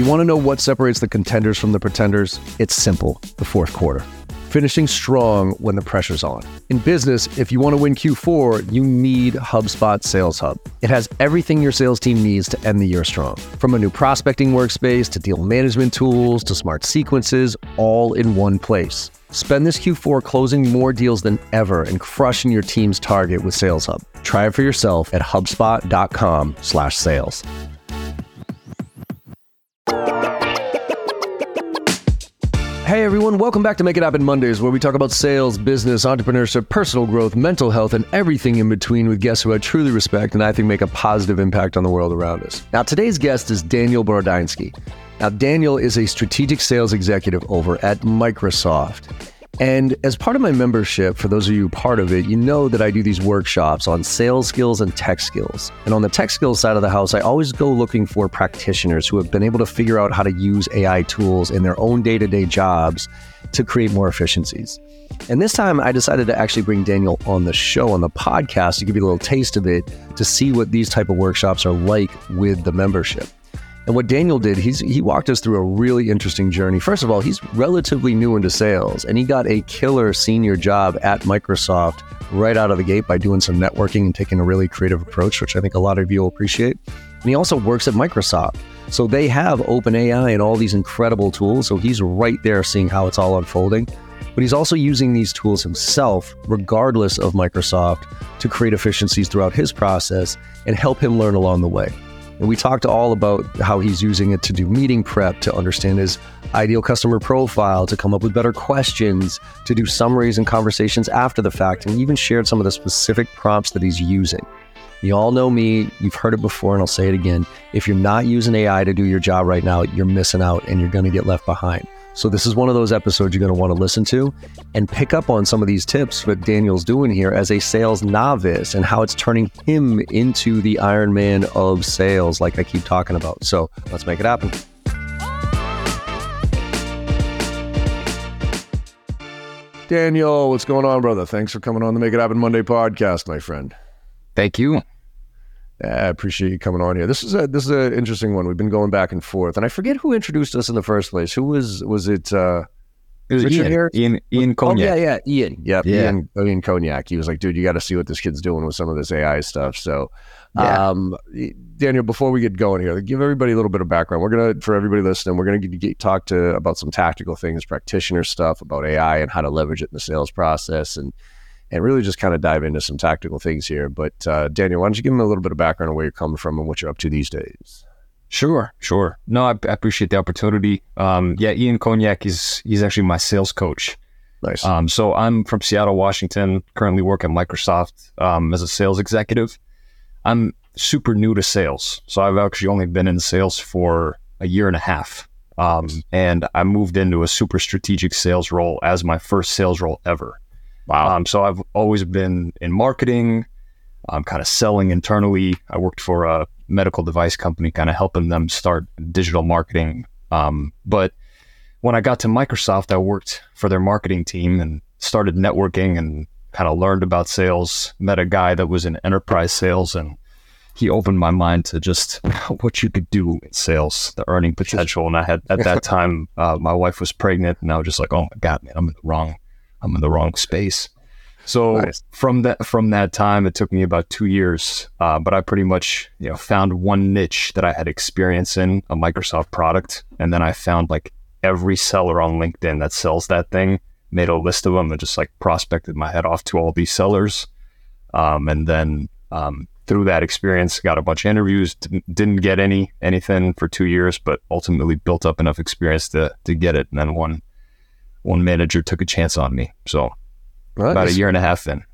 You want to know what separates the contenders from the pretenders? It's simple the fourth quarter. Finishing strong when the pressure's on. In business, if you want to win Q4, you need HubSpot Sales Hub. It has everything your sales team needs to end the year strong. From a new prospecting workspace to deal management tools to smart sequences, all in one place. Spend this Q4 closing more deals than ever and crushing your team's target with Sales Hub. Try it for yourself at hubspot.com/sales. Hey everyone, welcome back to Make It Happen Mondays, where we talk about sales, business, entrepreneurship, personal growth, mental health, and everything in between with guests who I truly respect and I think make a positive impact on the world around us. Now, today's guest is Daniel Borodyansky. Now, Daniel is a strategic sales executive over at Microsoft. And as part of my membership, for those of you part of it, you know that I do these workshops on sales skills and tech skills. And on the tech skills side of the house, I always go looking for practitioners who have been able to figure out how to use AI tools in their own day to day jobs to create more efficiencies. And this time, I decided to actually bring Daniel on the show, on the podcast, to give you a little taste of it, to see what these type of workshops are like with the membership. And what Daniel did, he's he walked us through a really interesting journey. First of all, he's relatively new into sales, and he got a killer senior job at Microsoft right out of the gate by doing some networking and taking a really creative approach, which I think a lot of you will appreciate. And he also works at Microsoft. So they have OpenAI and all these incredible tools. So he's right there seeing how it's all unfolding. But he's also using these tools himself, regardless of Microsoft, to create efficiencies throughout his process and help him learn along the way. And we talked all about how he's using it to do meeting prep, to understand his ideal customer profile, to come up with better questions, to do summaries and conversations after the fact, and even shared some of the specific prompts that he's using. You all know me, you've heard it before, and I'll say it again. If you're not using AI to do your job right now, you're missing out and you're going to get left behind. So, this is one of those episodes you're going to want to listen to and pick up on some of these tips that Daniel's doing here as a sales novice and how it's turning him into the Iron Man of sales, like I keep talking about. So, let's make it happen. Daniel, what's going on, brother? Thanks for coming on the Make It Happen Monday podcast, my friend. Thank you. I appreciate you coming on here. This is a this is an interesting one. We've been going back and forth, and I forget who introduced us in the first place. Who was was it? Uh, it was Richard Ian, here? Ian Ian Koniak. Oh yeah, yeah, Ian. Yep, yeah, Ian, Ian Koniak. He was like, dude, you got to see what this kid's doing with some of this AI stuff. So, yeah. um, Daniel, before we get going here, give everybody a little bit of background. We're gonna for everybody listening, we're gonna get, get, talk to about some tactical things, practitioner stuff about AI and how to leverage it in the sales process and and really just kind of dive into some tactical things here. But uh, Daniel, why don't you give them a little bit of background on where you're coming from and what you're up to these days? Sure, sure. No, I, I appreciate the opportunity. Um, yeah, Ian Koniak is he's actually my sales coach. Nice. Um, so I'm from Seattle, Washington. Currently work at Microsoft um, as a sales executive. I'm super new to sales, so I've actually only been in sales for a year and a half. Um, and I moved into a super strategic sales role as my first sales role ever. Wow. Um, so I've always been in marketing, um, kind of selling internally. I worked for a medical device company, kind of helping them start digital marketing. Um, but when I got to Microsoft, I worked for their marketing team and started networking and kind of learned about sales. Met a guy that was in enterprise sales and he opened my mind to just what you could do in sales, the earning potential. And I had at that time, uh, my wife was pregnant, and I was just like, "Oh my god, man, I'm in the wrong I'm in the wrong space. So nice. from that from that time, it took me about two years, uh, but I pretty much you know found one niche that I had experience in a Microsoft product, and then I found like every seller on LinkedIn that sells that thing, made a list of them, and just like prospected my head off to all these sellers, um, and then um, through that experience, got a bunch of interviews, didn't get any anything for two years, but ultimately built up enough experience to to get it, and then one one manager took a chance on me. So well, about a year and a half in.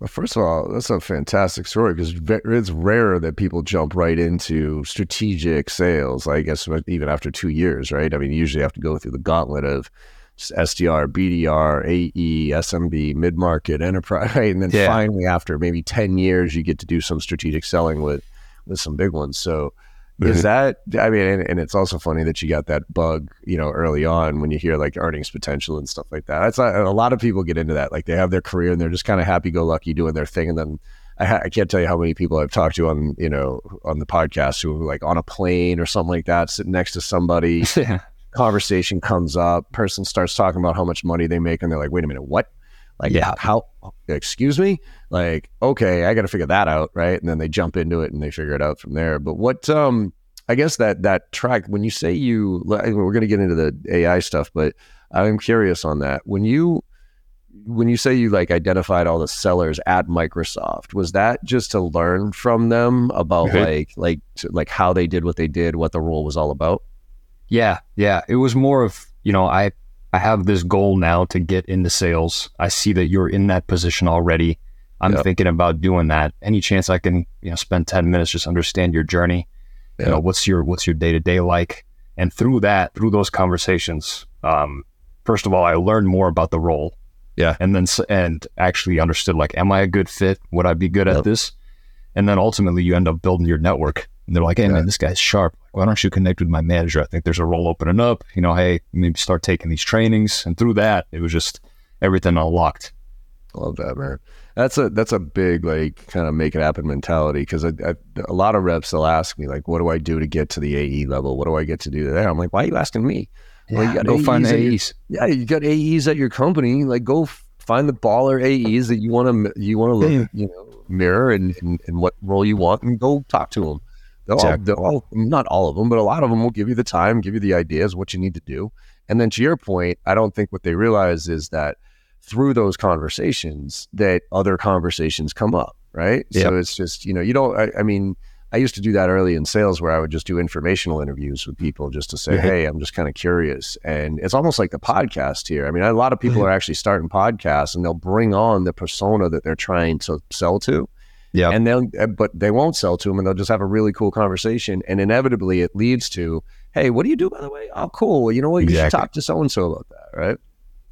Well, first of all, that's a fantastic story because it's rare that people jump right into strategic sales. I guess even after two years, right? I mean, you usually have to go through the gauntlet of SDR, BDR, AE, SMB, mid market, enterprise, right? and then yeah. finally, after maybe ten years, you get to do some strategic selling with with some big ones. So is that, I mean, and, and, it's also funny that you got that bug, you know, early on when you hear like earnings potential and stuff like that. That's not, a lot of people get into that. Like they have their career and they're just kind of happy go lucky doing their thing. And then I, I, can't tell you how many people I've talked to on you know on the podcast who are like on a plane or something like that, sitting next to somebody. conversation comes up, person starts talking about how much money they make, and they're like, "Wait a minute, what? Like, yeah. how? Excuse me? Like, okay, I got to figure that out, right?" And then they jump into it and they figure it out from there. But what? Um, I guess that that track when you say you, we're going to get into the AI stuff, but I'm curious on that. When you when you say you like identified all the sellers at Microsoft, was that just to learn from them about mm-hmm. like like to, like how they did what they did, what the role was all about? Yeah, yeah. It was more of you know I I have this goal now to get into sales. I see that you're in that position already. I'm yep. thinking about doing that. Any chance I can you know spend ten minutes just understand your journey? Yep. You know what's your what's your day to day like? And through that, through those conversations, um, first of all, I learned more about the role yeah. And then, and actually understood like, am I a good fit? Would I be good yep. at this? And then ultimately you end up building your network. And they're like, hey, yeah. man, this guy's sharp. Why don't you connect with my manager? I think there's a role opening up. You know, hey, maybe start taking these trainings. And through that, it was just everything unlocked. Love that, man. That's a that's a big like kind of make it happen mentality because a lot of reps will ask me like, what do I do to get to the AE level? What do I get to do there? I'm like, why are you asking me? Yeah, well, you got go AEs find AEs. Your, yeah, you got AEs at your company. Like, go f- find the baller AEs that you want to you want to look, yeah. you know, mirror and, and, and what role you want, and go talk to them. They'll, exactly. all, they'll all, not all of them, but a lot of them will give you the time, give you the ideas, what you need to do. And then to your point, I don't think what they realize is that through those conversations, that other conversations come up, right? Yep. So it's just you know, you don't. I, I mean I used to do that early in sales where I would just do informational interviews with people just to say, mm-hmm. hey, I'm just kind of curious. And it's almost like the podcast here. I mean, a lot of people mm-hmm. are actually starting podcasts and they'll bring on the persona that they're trying to sell to. Yeah. And they'll, eh, but they won't sell to them and they'll just have a really cool conversation. And inevitably it leads to, hey, what do you do, by the way? Oh, cool. You know what? You exactly. should talk to so and so about that. Right.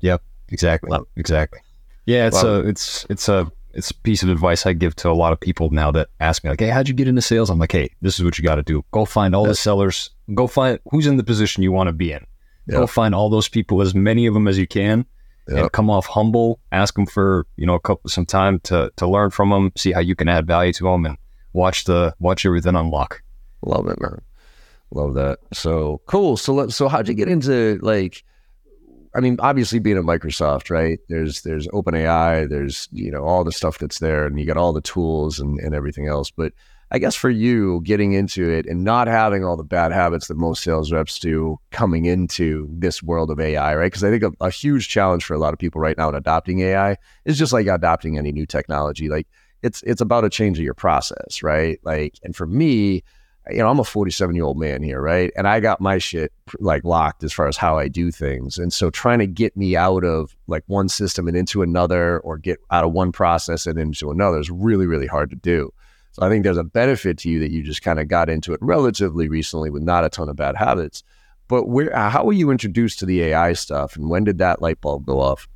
Yep. Exactly. Love exactly. Yeah. It's Love a, it's, it's a, it's a piece of advice I give to a lot of people now that ask me like, "Hey, how'd you get into sales?" I'm like, "Hey, this is what you got to do. Go find all the sellers. Go find who's in the position you want to be in. Yep. Go find all those people, as many of them as you can, yep. and come off humble. Ask them for you know a couple some time to to learn from them, see how you can add value to them, and watch the watch everything unlock. Love it, man. Love that. So cool. So let, so how'd you get into like? I mean, obviously being at Microsoft, right? There's there's OpenAI, there's you know all the stuff that's there, and you got all the tools and, and everything else. But I guess for you getting into it and not having all the bad habits that most sales reps do coming into this world of AI, right? Because I think a, a huge challenge for a lot of people right now in adopting AI is just like adopting any new technology. Like it's it's about a change of your process, right? Like, and for me, you know, I'm a 47 year old man here, right? And I got my shit like locked as far as how I do things. And so trying to get me out of like one system and into another or get out of one process and into another is really, really hard to do. So I think there's a benefit to you that you just kind of got into it relatively recently with not a ton of bad habits. But where, how were you introduced to the AI stuff and when did that light bulb go off?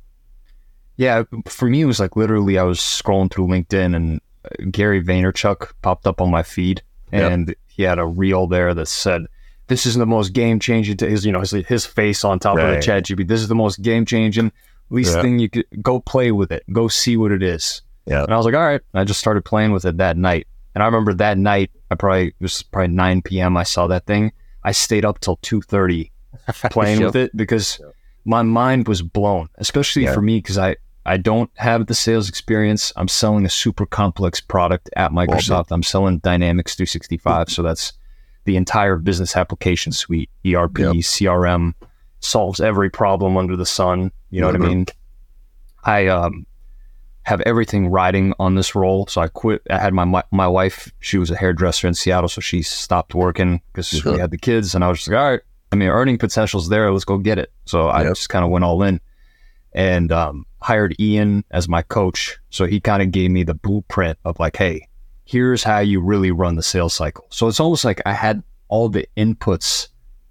Yeah, for me, it was like literally I was scrolling through LinkedIn and uh, Gary Vaynerchuk popped up on my feed and yep he had a reel there that said, "This is the most game changing." To his, you know, his, his face on top right. of the chat GP. This is the most game changing, least yeah. thing you could go play with it, go see what it is. Yeah. And I was like, all right. I just started playing with it that night. And I remember that night, I probably it was probably 9 p.m. I saw that thing. I stayed up till 2:30 playing with it because my mind was blown, especially yeah. for me because I I don't have the sales experience. I'm selling a super complex product at Microsoft. I'm selling Dynamics 365. So that's the entire business application suite, ERP, yep. CRM, solves every problem under the sun. You know mm-hmm. what I mm-hmm. mean? I um, have everything riding on this role. So I quit. I had my my wife. She was a hairdresser in Seattle, so she stopped working because sure. we had the kids. And I was just like, all right. I mean, earning potential's there. Let's go get it. So yep. I just kind of went all in and um, hired Ian as my coach. So he kind of gave me the blueprint of like, hey, here's how you really run the sales cycle. So it's almost like I had all the inputs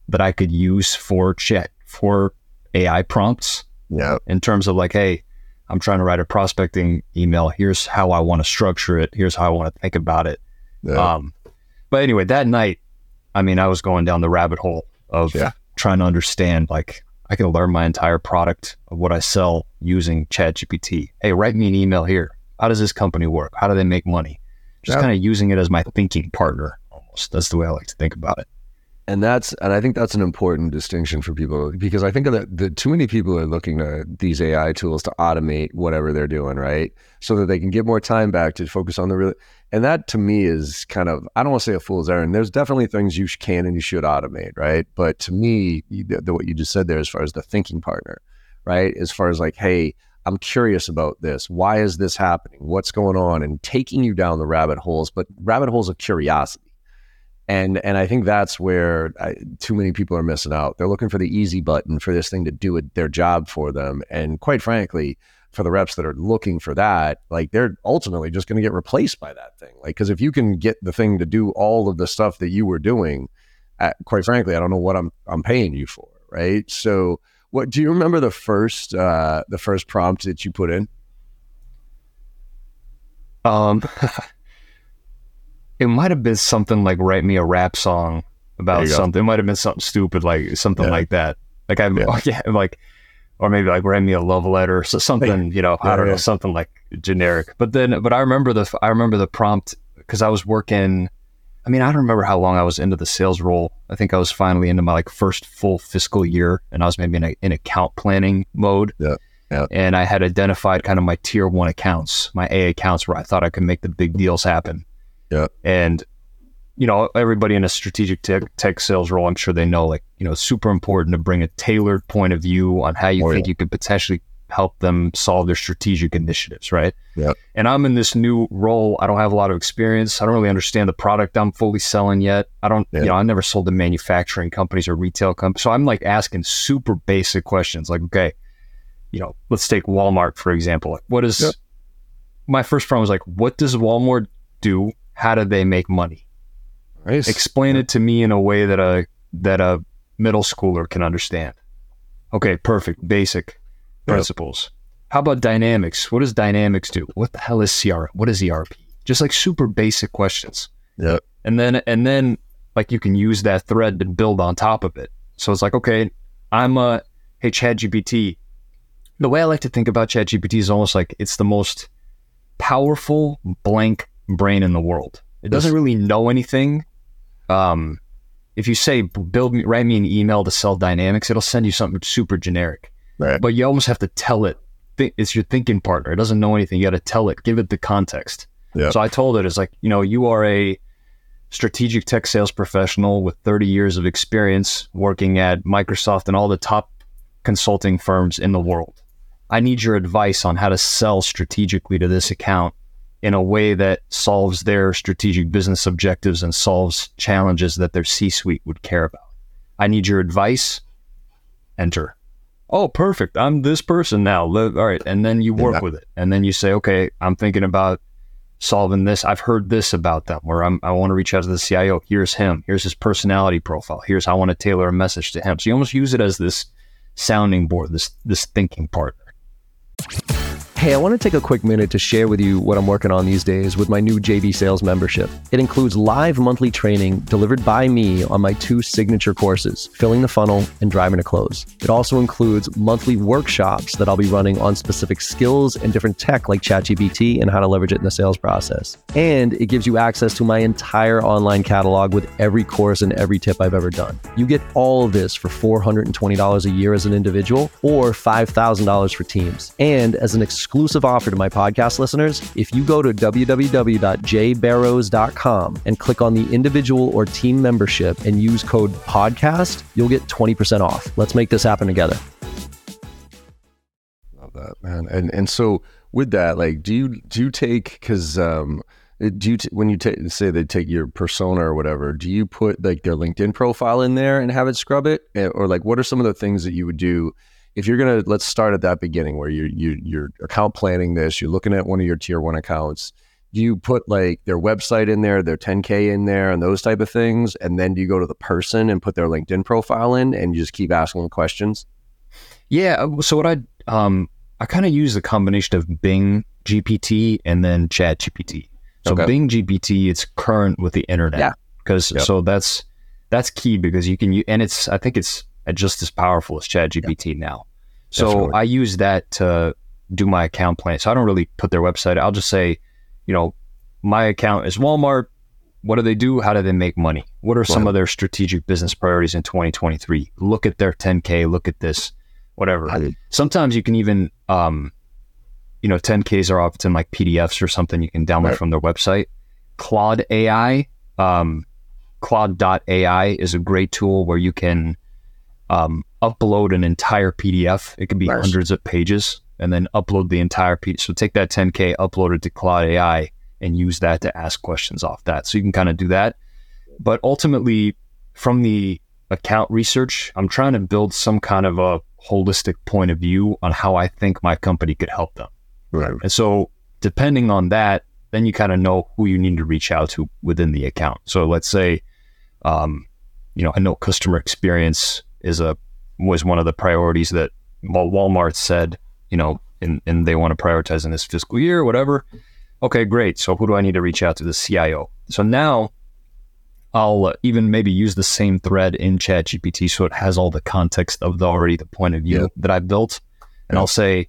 that I could use for chat for AI prompts. Yeah. In terms of like, hey, I'm trying to write a prospecting email. Here's how I want to structure it. Here's how I want to think about it. Yeah. Um, but anyway, that night, I mean, I was going down the rabbit hole of yeah. trying to understand like I can learn my entire product of what I sell using ChatGPT. Hey, write me an email here. How does this company work? How do they make money? Just Yeah. kind of using it as my thinking partner almost. That's the way I like to think about it. And that's and I think that's an important distinction for people because I think that the too many people are looking to these AI tools to automate whatever they're doing, right? So that they can get more time back to focus on the real. And that to me is kind of I don't want to say a fool's errand. There's definitely things you can and you should automate, right? But to me, the, the, what you just said there, as far as the thinking partner, right? As far as like, hey, I'm curious about this. Why is this happening? What's going on? And taking you down the rabbit holes, but rabbit holes of curiosity and and I think that's where I, too many people are missing out. They're looking for the easy button for this thing to do it, their job for them, and quite frankly, for the reps that are looking for that, like they're ultimately just going to get replaced by that thing. Like because if you can get the thing to do all of the stuff that you were doing, uh, quite frankly, I don't know what I'm I'm paying you for, right? So. What do you remember the first uh, the first prompt that you put in? Um, it might have been something like write me a rap song about go. something. It might have been something stupid, like something Yeah. like that. Like I, Yeah. yeah. like, or maybe like write me a love letter, so something, you know, I don't know, something like generic. But then, but I remember the, I remember the prompt because I was working. I mean, I don't remember how long I was into the sales role. I think I was finally into my like first full fiscal year, and I was maybe in, a, in account planning mode. Yeah, yeah. And I had identified kind of my tier one accounts, my A accounts, where I thought I could make the big deals happen. Yeah. And you know, everybody in a strategic tech, tech sales role, I'm sure they know, like, you know, super important to bring a tailored point of view on how you Oh, think you could potentially help them solve their strategic initiatives, right? Yeah. And I'm in this new role. I don't have a lot of experience. I don't really understand the product I'm fully selling yet. I don't, Yeah. you know, I never sold to manufacturing companies or retail companies. So I'm like asking super basic questions like, okay, you know, let's take Walmart, for example. Like, what is Yep. my first problem was like, what does Walmart do? How do they make money? Nice. explain it to me in a way that a that a middle schooler can understand. Okay, perfect, basic principles. How about dynamics? What does dynamics do? What the hell is CRM? What is ERP? Just like super basic questions. Yep. And then and then like you can use that thread to build on top of it. So it's like, okay, I'm a hey ChatGPT. The way I like to think about ChatGPT is almost like it's the most powerful blank brain in the world. It doesn't really know anything. Um, if you say build me, write me an email to sell Dynamics, it'll send you something super generic. Right. But you almost have to tell it. Thi- It's your thinking partner. It doesn't know anything. You got to tell it. Give it the context. Yeah. So I told it, it's like you know, you are a strategic tech sales professional with 30 years of experience working at Microsoft and all the top consulting firms in the world. I need your advice on how to sell strategically to this account in a way that solves their strategic business objectives and solves challenges that their C suite would care about. I need your advice. Enter. Oh, perfect. I'm this person now. All right. And then you work Yeah. with it. And then you say, okay, I'm thinking about solving this. I've heard this about them, or I'm, I want to reach out to the CIO. Here's him. Here's his personality profile. Here's how I want to tailor a message to him. So you almost use it as this sounding board, this this thinking partner. Hey, I want to take a quick minute to share with you what I'm working on these days with my new JB Sales membership. It includes live monthly training delivered by me on my two signature courses, Filling the Funnel and Driving to Close. It also includes monthly workshops that I'll be running on specific skills and different tech like ChatGPT and how to leverage it in the sales process. And it gives you access to my entire online catalog with every course and every tip I've ever done. You get all of this for $420 a year as an individual or $5,000 for teams. And as an exclusive offer to my podcast listeners, if you go to www.jbarrows.com and click on the individual or team membership and use code podcast, you'll get 20% off. Let's make this happen together. Love that, man. And and so with that, like, do you do you take because um, do you t- when you take say they take your persona or whatever, do you put like their LinkedIn profile in there and have it scrub it, or like what are some of the things that you would do if you're gonna let's start at that beginning where you you you're account planning this, you're looking at one of your tier one accounts. Do you put like their website in there, their 10k in there, and those type of things, and then do you go to the person and put their LinkedIn profile in, and you just keep asking them questions? Yeah. uh, So what I um I kind of use a combination of Bing GPT and then Chat GPT. So Okay. Bing GPT, it's current with the internet. Yeah. Because Yep. so that's that's key because you can and it's I think it's just as powerful as Chat GPT now. So Definitely. I use that to do my account plan. So I don't really put their website. I'll just say, you know, my account is Walmart. What do they do? How do they make money? What are some of their strategic business priorities in 2023? Look at their 10K, look at this, whatever. I- Sometimes you can even, um, you know, 10Ks are often like PDFs or something you can download Right. from their website. Claude AI, um, Claude.ai is a great tool where you can um, upload an entire PDF. It could be Nice. hundreds of pages and then upload the entire PDF. So take that 10K, upload it to Claude AI and use that to ask questions off that. So you can kind of do that. But ultimately, from the account research, I'm trying to build some kind of a holistic point of view on how I think my company could help them. Right. And so, depending on that, then you kind of know who you need to reach out to within the account. So, let's say, um, you know, I know customer experience is a was one of the priorities that Wal- Walmart said, you know, and, and they want to prioritize in this fiscal year, whatever. Okay, great. So, who do I need to reach out to? The CIO. So now I'll uh, even maybe use the same thread in ChatGPT so it has all the context of the already the point of view Yeah. that I built. And Yeah. I'll say,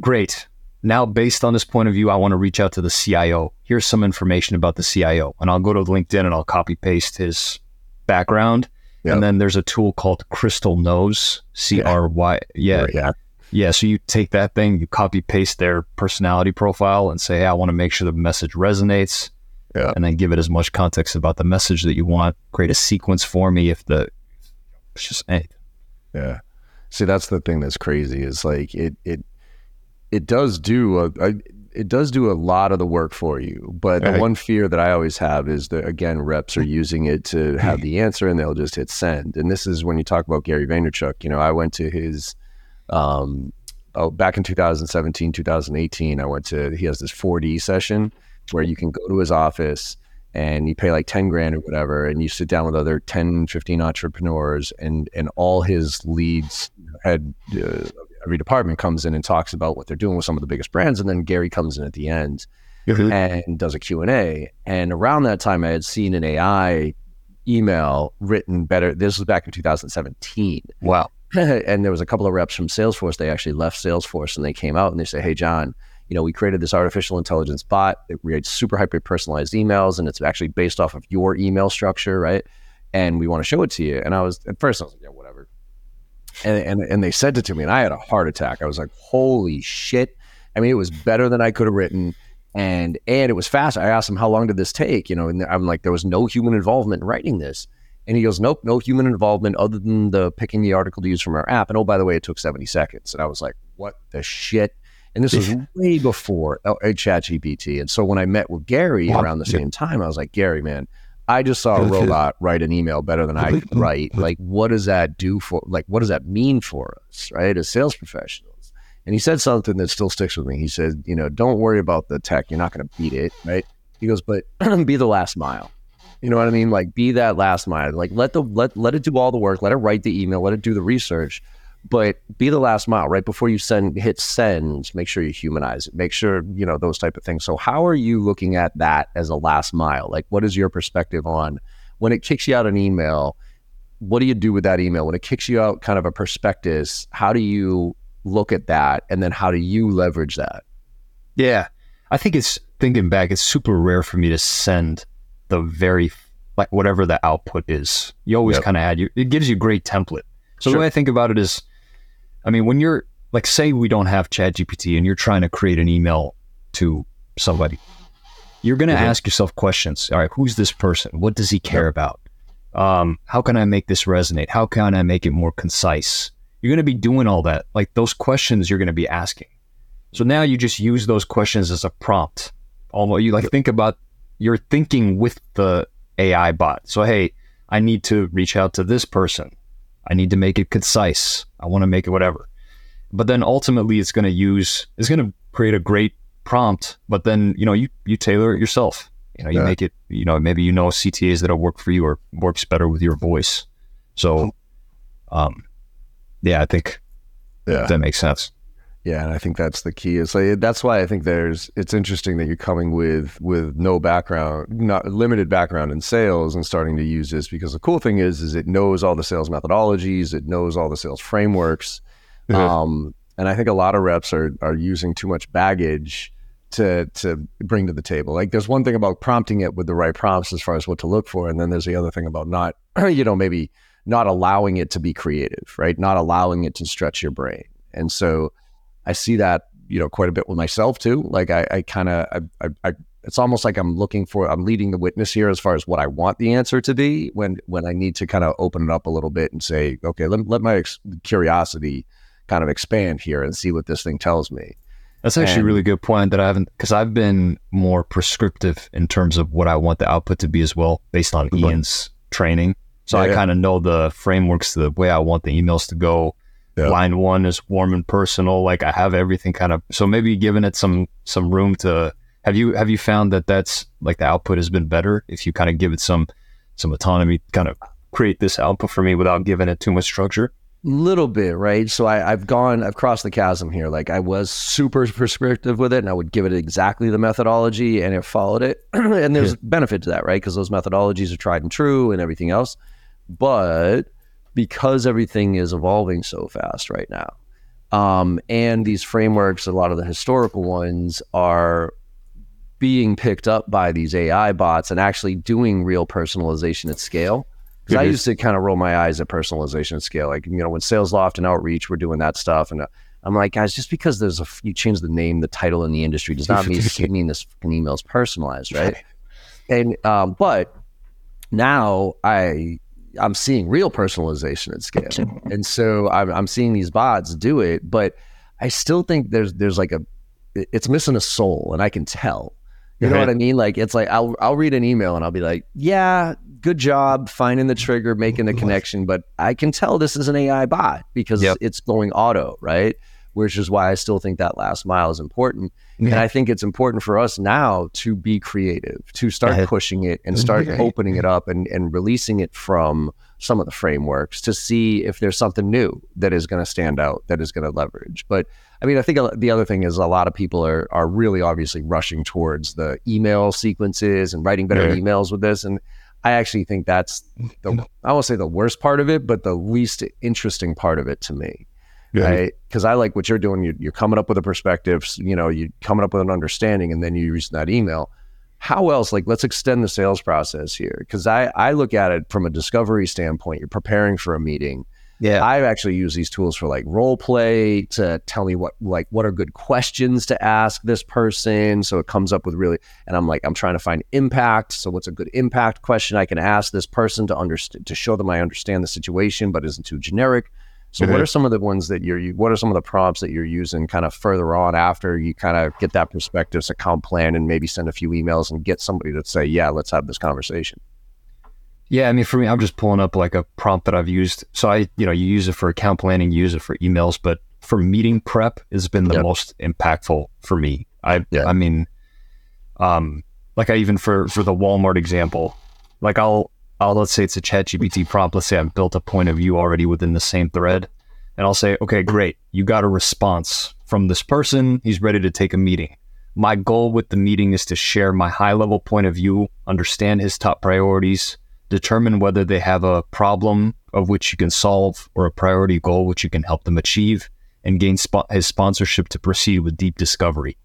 great. Now, based on this point of view, I want to reach out to the CIO. Here's some information about the CIO. And I'll go to LinkedIn and I'll copy paste his background. And then there's a tool called Crystal Knows, C R Y. Yeah. Yeah. Yeah. So you take that thing, you copy paste their personality profile and say, hey, I want to make sure the message resonates. Yeah. And then give it as much context about the message that you want. Create a sequence for me if the, it's just, eh, Yeah. See, that's the thing that's crazy is like it it it does do a, a it does do a lot of the work for you. But the Right. one fear that I always have is that again, reps are using it to have the answer and they'll just hit send. And this is when you talk about Gary Vaynerchuk. You know, I went to his um oh back in 2017, 2018, I went to he has this 4D session where you can go to his office and you pay like 10 grand or whatever and you sit down with other 10 15 entrepreneurs and and all his leads had uh, every department comes in and talks about what they're doing with some of the biggest brands and then gary comes in at the end mm-hmm. and does a q&a and around that time i had seen an ai email written better this was back in 2017 wow. and there was a couple of reps from Salesforce. They actually left Salesforce and they came out and they say, "Hey, John, you know, we created this artificial intelligence bot. It creates super hyper personalized emails, and it's actually based off of your email structure, right? And we want to show it to you." And I was at first, I was like, "Yeah, whatever." And and and they sent it to me, and I had a heart attack. I was like, "Holy shit!" I mean, it was better than I could have written. And and it was fast. I asked him how long did this take, you know, and I'm like, there was no human involvement in writing this. And he goes, Nope, no human involvement other than the picking the article to use from our app. And oh, by the way, it took 70 seconds. And I was like, What the shit? And this was way before uh, ChatGPT. And so when I met with Gary Wow. around the same time, I was like, Gary, man, I just saw a robot write an email better than I could write. Like, what does that do for, like, what does that mean for us, right, as sales professionals? And he said something that still sticks with me. He said, you know, don't worry about the tech. You're not going to beat it, right? He goes, but be the last mile. You know what I mean? Like be that last mile. Like let the let let it do all the work. Let it write the email. Let it do the research. But be the last mile right before you send hit send. Make sure you humanize it. Make sure you know those type of things. So how are you looking at that as a last mile? Like what is your perspective on when it kicks you out an email? What do you do with that email when it kicks you out? Kind of a prospectus. How do you look at that, and then how do you leverage that? Yeah. I think it's thinking back, it's super rare for me to send the very like whatever the output is. You always Yep. kind of add it gives you a great template. So Sure. the way I think about it is I mean, when you're like say we don't have ChatGPT and you're trying to create an email to somebody, you're gonna Mhm. ask yourself questions. All right, who's this person? What does he care about? Um, how can I make this resonate? How can I make it more concise? You're going to be doing all that. Like those questions you're going to be asking. So now you just use those questions as a prompt. Almost you like think about you're thinking with the AI bot. So hey, I need to reach out to this person. I need to make it concise. I want to make it whatever. But then ultimately it's going to use it's going to create a great prompt, but then, you know, you you tailor it yourself. You know, you Yeah. make it, you know, maybe you know CTAs that'll work for you or works better with your voice. So um yeah, I think Yeah. that makes sense. Yeah, and I think that's the key. It's like that's why I think there's. It's interesting that you're coming with with no background, not limited background in sales, and starting to use this because the cool thing is, is it knows all the sales methodologies, it knows all the sales frameworks, Mhm. um, and I think a lot of reps are are using too much baggage to to bring to the table. Like there's one thing about prompting it with the right prompts as far as what to look for, and then there's the other thing about not, you know, maybe not allowing it to be creative, right? Not allowing it to stretch your brain. And so I see that, you know, quite a bit with myself too. Like I, I kind of, I, I, I, it's almost like I'm looking for, I'm leading the witness here as far as what I want the answer to be when, when I need to kind of open it up a little bit and say, okay, let, let my ex- curiosity kind of expand here and see what this thing tells me. That's actually and, a really good point that I haven't, because I've been more prescriptive in terms of what I want the output to be as well, based on Ian's training. So yeah, I yeah. kind of know the frameworks, the way I want the emails to go. Yeah. Line one is warm and personal. Like I have everything kind of. So maybe giving it some some room to. Have you have you found that that's like the output has been better if you kind of give it some some autonomy, kind of create this output for me without giving it too much structure? little bit, right? So I, have gone, I've crossed the chasm here. Like I was super prescriptive with it, and I would give it exactly the methodology, and it followed it. and there's benefit to that, right? Because those methodologies are tried and true, and everything else. But because everything is evolving so fast right now, um, and these frameworks, a lot of the historical ones are being picked up by these AI bots and actually doing real personalization at scale because I used to kind of roll my eyes at personalization at scale. Like, you know, when SalesLoft and Outreach were doing that stuff. And uh, I'm like, guys, just because there's a, you change the name, the title in the industry does not mean, mean this email is personalized, right? and, um, but now I, I'm seeing real personalization at scale. And so I'm, I'm seeing these bots do it, but I still think there's, there's like a, it's missing a soul and I can tell. You know what I mean? Like it's like I'll I'll read an email and I'll be like, yeah, good job finding the trigger, making the connection, but I can tell this is an AI bot because yep. it's going auto, right? Which is why I still think that last mile is important. Yeah. And I think it's important for us now to be creative, to start pushing it and start opening it up and, and releasing it from some of the frameworks to see if there's something new that is going to stand out, that is going to leverage. But I mean, I think the other thing is a lot of people are are really obviously rushing towards the email sequences and writing better yeah. emails with this. And I actually think that's the I won't say the worst part of it, but the least interesting part of it to me. Because I like what you're doing. You're, you're, coming up with a perspective. You know, you're coming up with an understanding, and then you use that email. How else? Like, let's extend the sales process here. Because I I look at it from a discovery standpoint. You're preparing for a meeting. Yeah. I actually use these tools for like role play to tell me what like what are good questions to ask this person. So it comes up with really and I'm like, I'm trying to find impact. So what's a good impact question I can ask this person to understand to show them I understand the situation but isn't too generic. So mm-hmm. what are some of the ones that you're what are some of the prompts that you're using kind of further on after you kind of get that perspective, account plan and maybe send a few emails and get somebody to say, Yeah, let's have this conversation. Yeah, I mean, for me, I'm just pulling up like a prompt that I've used. So I, you know, you use it for account planning, you use it for emails, but for meeting prep has been the yep. most impactful for me. I, yeah. I mean, um, like I even for for the Walmart example, like I'll I'll let's say it's a Chat GPT prompt. Let's say I've built a point of view already within the same thread, and I'll say, okay, great, you got a response from this person. He's ready to take a meeting. My goal with the meeting is to share my high level point of view, understand his top priorities, determine whether they have a problem of which you can solve or a priority goal which you can help them achieve, and gain sp- his sponsorship to proceed with deep discovery.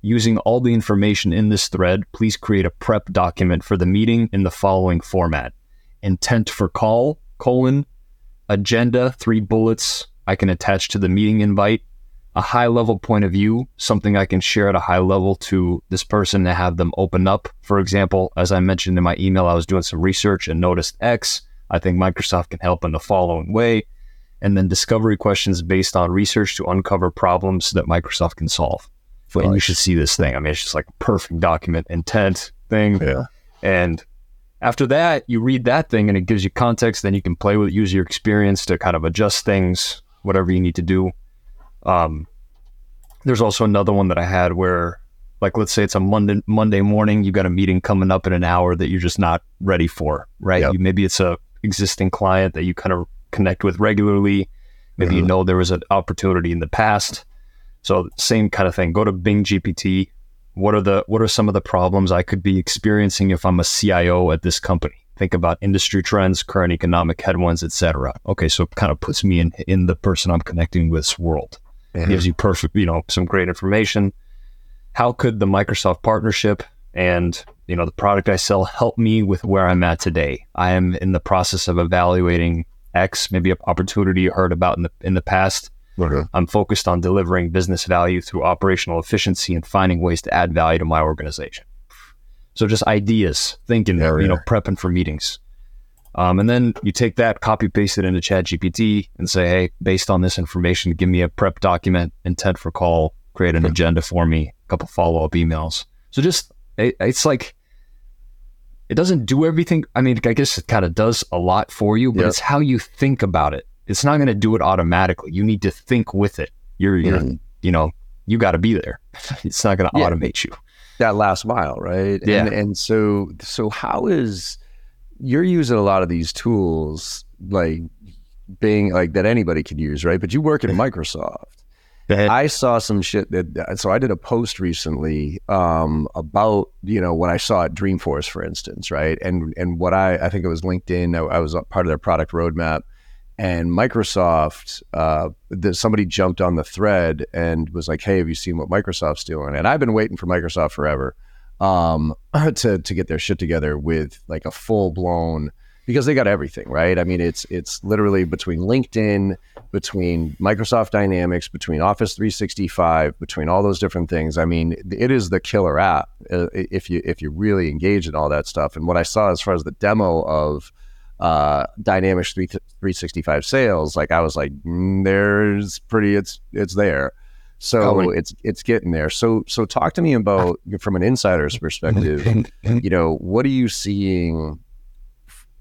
Using all the information in this thread, please create a prep document for the meeting in the following format. Intent for call, colon, agenda, three bullets I can attach to the meeting invite, a high level point of view, something I can share at a high level to this person to have them open up. For example, as I mentioned in my email, I was doing some research and noticed X. I think Microsoft can help in the following way. And then discovery questions based on research to uncover problems that Microsoft can solve. And you should see this thing. I mean, it's just like a perfect document, intent thing. Yeah. And after that, you read that thing and it gives you context. Then you can play with it, use your experience to kind of adjust things, whatever you need to do. Um, there's also another one that I had where, like, let's say it's a Monday Monday morning, you've got a meeting coming up in an hour that you're just not ready for, right? Yep. You, maybe it's a existing client that you kind of connect with regularly. Maybe mm-hmm. you know there was an opportunity in the past. So same kind of thing. Go to Bing GPT. What are the what are some of the problems I could be experiencing if I'm a CIO at this company? Think about industry trends, current economic headwinds, etc. Okay, so it kind of puts me in in the person I'm connecting with's world. mm-hmm. gives you perfect, you know, some great information. How could the Microsoft partnership and you know the product I sell help me with where I'm at today? I am in the process of evaluating X, maybe an opportunity you heard about in the in the past. Okay. I'm focused on delivering business value through operational efficiency and finding ways to add value to my organization. So just ideas, thinking, yeah, you know, prepping for meetings. Um, and then you take that, copy paste it into ChatGPT and say, hey, based on this information, give me a prep document, intent for call, create an agenda for me, a couple follow up emails. So just, it, it's like, it doesn't do everything. I mean, I guess it kind of does a lot for you, but yep. it's how you think about it. It's not going to do it automatically. You need to think with it. You're, you're mm-hmm. you know, you got to be there. It's not going to yeah. automate you. That last mile, right? Yeah. And, and so, so how is, you're using a lot of these tools like Bing like that anybody could use, right? But you work at Microsoft. I saw some shit that so I did a post recently um, about you know what I saw at Dreamforce, for instance, right? And and what I I think it was LinkedIn. I, I was part of their product roadmap, and Microsoft. Uh, the, somebody jumped on the thread and was like, "Hey, have you seen what Microsoft's doing?" And I've been waiting for Microsoft forever um, to to get their shit together with like a full blown because they got everything right. I mean, it's it's literally between LinkedIn, between Microsoft Dynamics, between Office 365, between all those different things. I mean, it is the killer app uh, if you if you really engage in all that stuff. And what I saw as far as the demo of uh, Dynamics 3, 365 sales, like I was like, mm, there's pretty, it's it's there. So it's it's getting there. So so talk to me about from an insider's perspective. you know, what are you seeing?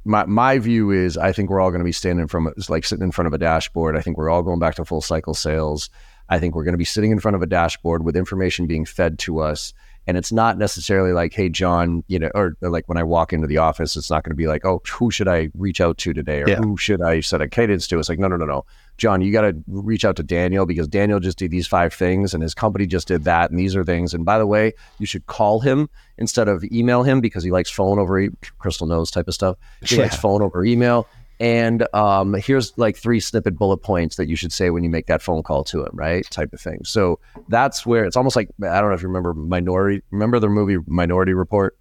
My my view is I think we're all going to be standing from it's like sitting in front of a dashboard. I think we're all going back to full cycle sales. I think we're going to be sitting in front of a dashboard with information being fed to us and it's not necessarily like, hey, John, you know, or, or like when I walk into the office, it's not going to be like, oh, who should I reach out to today? Or yeah. who should I set a cadence to? It's like, no, no, no, no. John, you got to reach out to Daniel because Daniel just did these five things and his company just did that. And these are things. And by the way, you should call him instead of email him because he likes phone over, e- Crystal knows type of stuff. He yeah. likes phone over email. And um, here's like three snippet bullet points that you should say when you make that phone call to him, right? Type of thing. So that's where it's almost like I don't know if you remember Minority. Remember the movie Minority Report?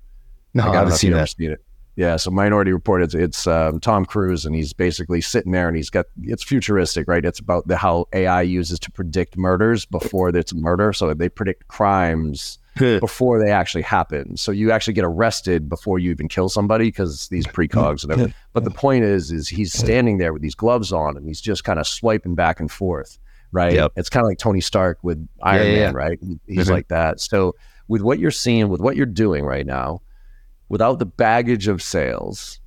No, like, I, haven't seen that. Seen it. Yeah, so Minority Report. It's it's um, Tom Cruise, and he's basically sitting there, and he's got it's futuristic, right? It's about the how AI uses to predict murders before it's murder. So they predict crimes before they actually happen. So you actually get arrested before you even kill somebody because these precogs and everything. But the point is, is he's standing there with these gloves on and he's just kind of swiping back and forth, right? Yep. It's kind of like Tony Stark with Iron yeah, yeah, Man, yeah. right? He's mm-hmm. like that. So with what you're seeing, with what you're doing right now, without the baggage of sales,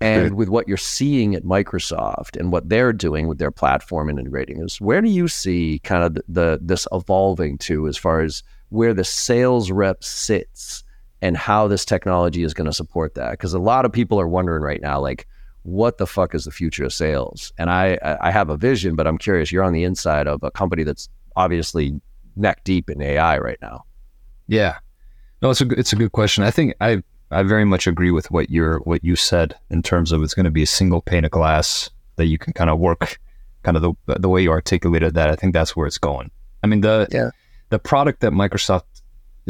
and with what you're seeing at Microsoft and what they're doing with their platform and integrating is where do you see kind of the, the this evolving to as far as where the sales rep sits and how this technology is going to support that. Because a lot of people are wondering right now, like, what the fuck is the future of sales? And I, I have a vision, but I'm curious. You're on the inside of a company that's obviously neck deep in AI right now. Yeah, no, it's a it's a good question. I think I I very much agree with what you're what you said in terms of it's going to be a single pane of glass that you can kind of work, kind of the the way you articulated that. I think that's where it's going. I mean the yeah the product that Microsoft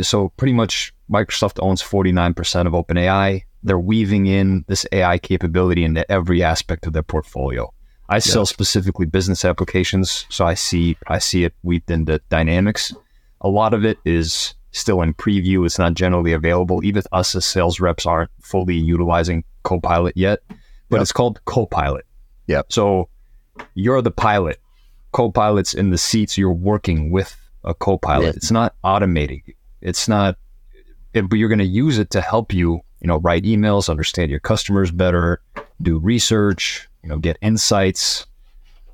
so pretty much Microsoft owns 49% of OpenAI. They're weaving in this AI capability into every aspect of their portfolio. I sell specifically business applications, so I see I see it weaved into Dynamics. A lot of it is still in preview. It's not generally available. Even us as sales reps aren't fully utilizing Copilot yet, but yep. it's called Copilot. Yeah. So you're the pilot. Copilot's in the seats. You're working with a co-pilot. Yeah. It's not automating. It's not, it, but you're going to use it to help you, you know, write emails, understand your customers better, do research, you know, get insights,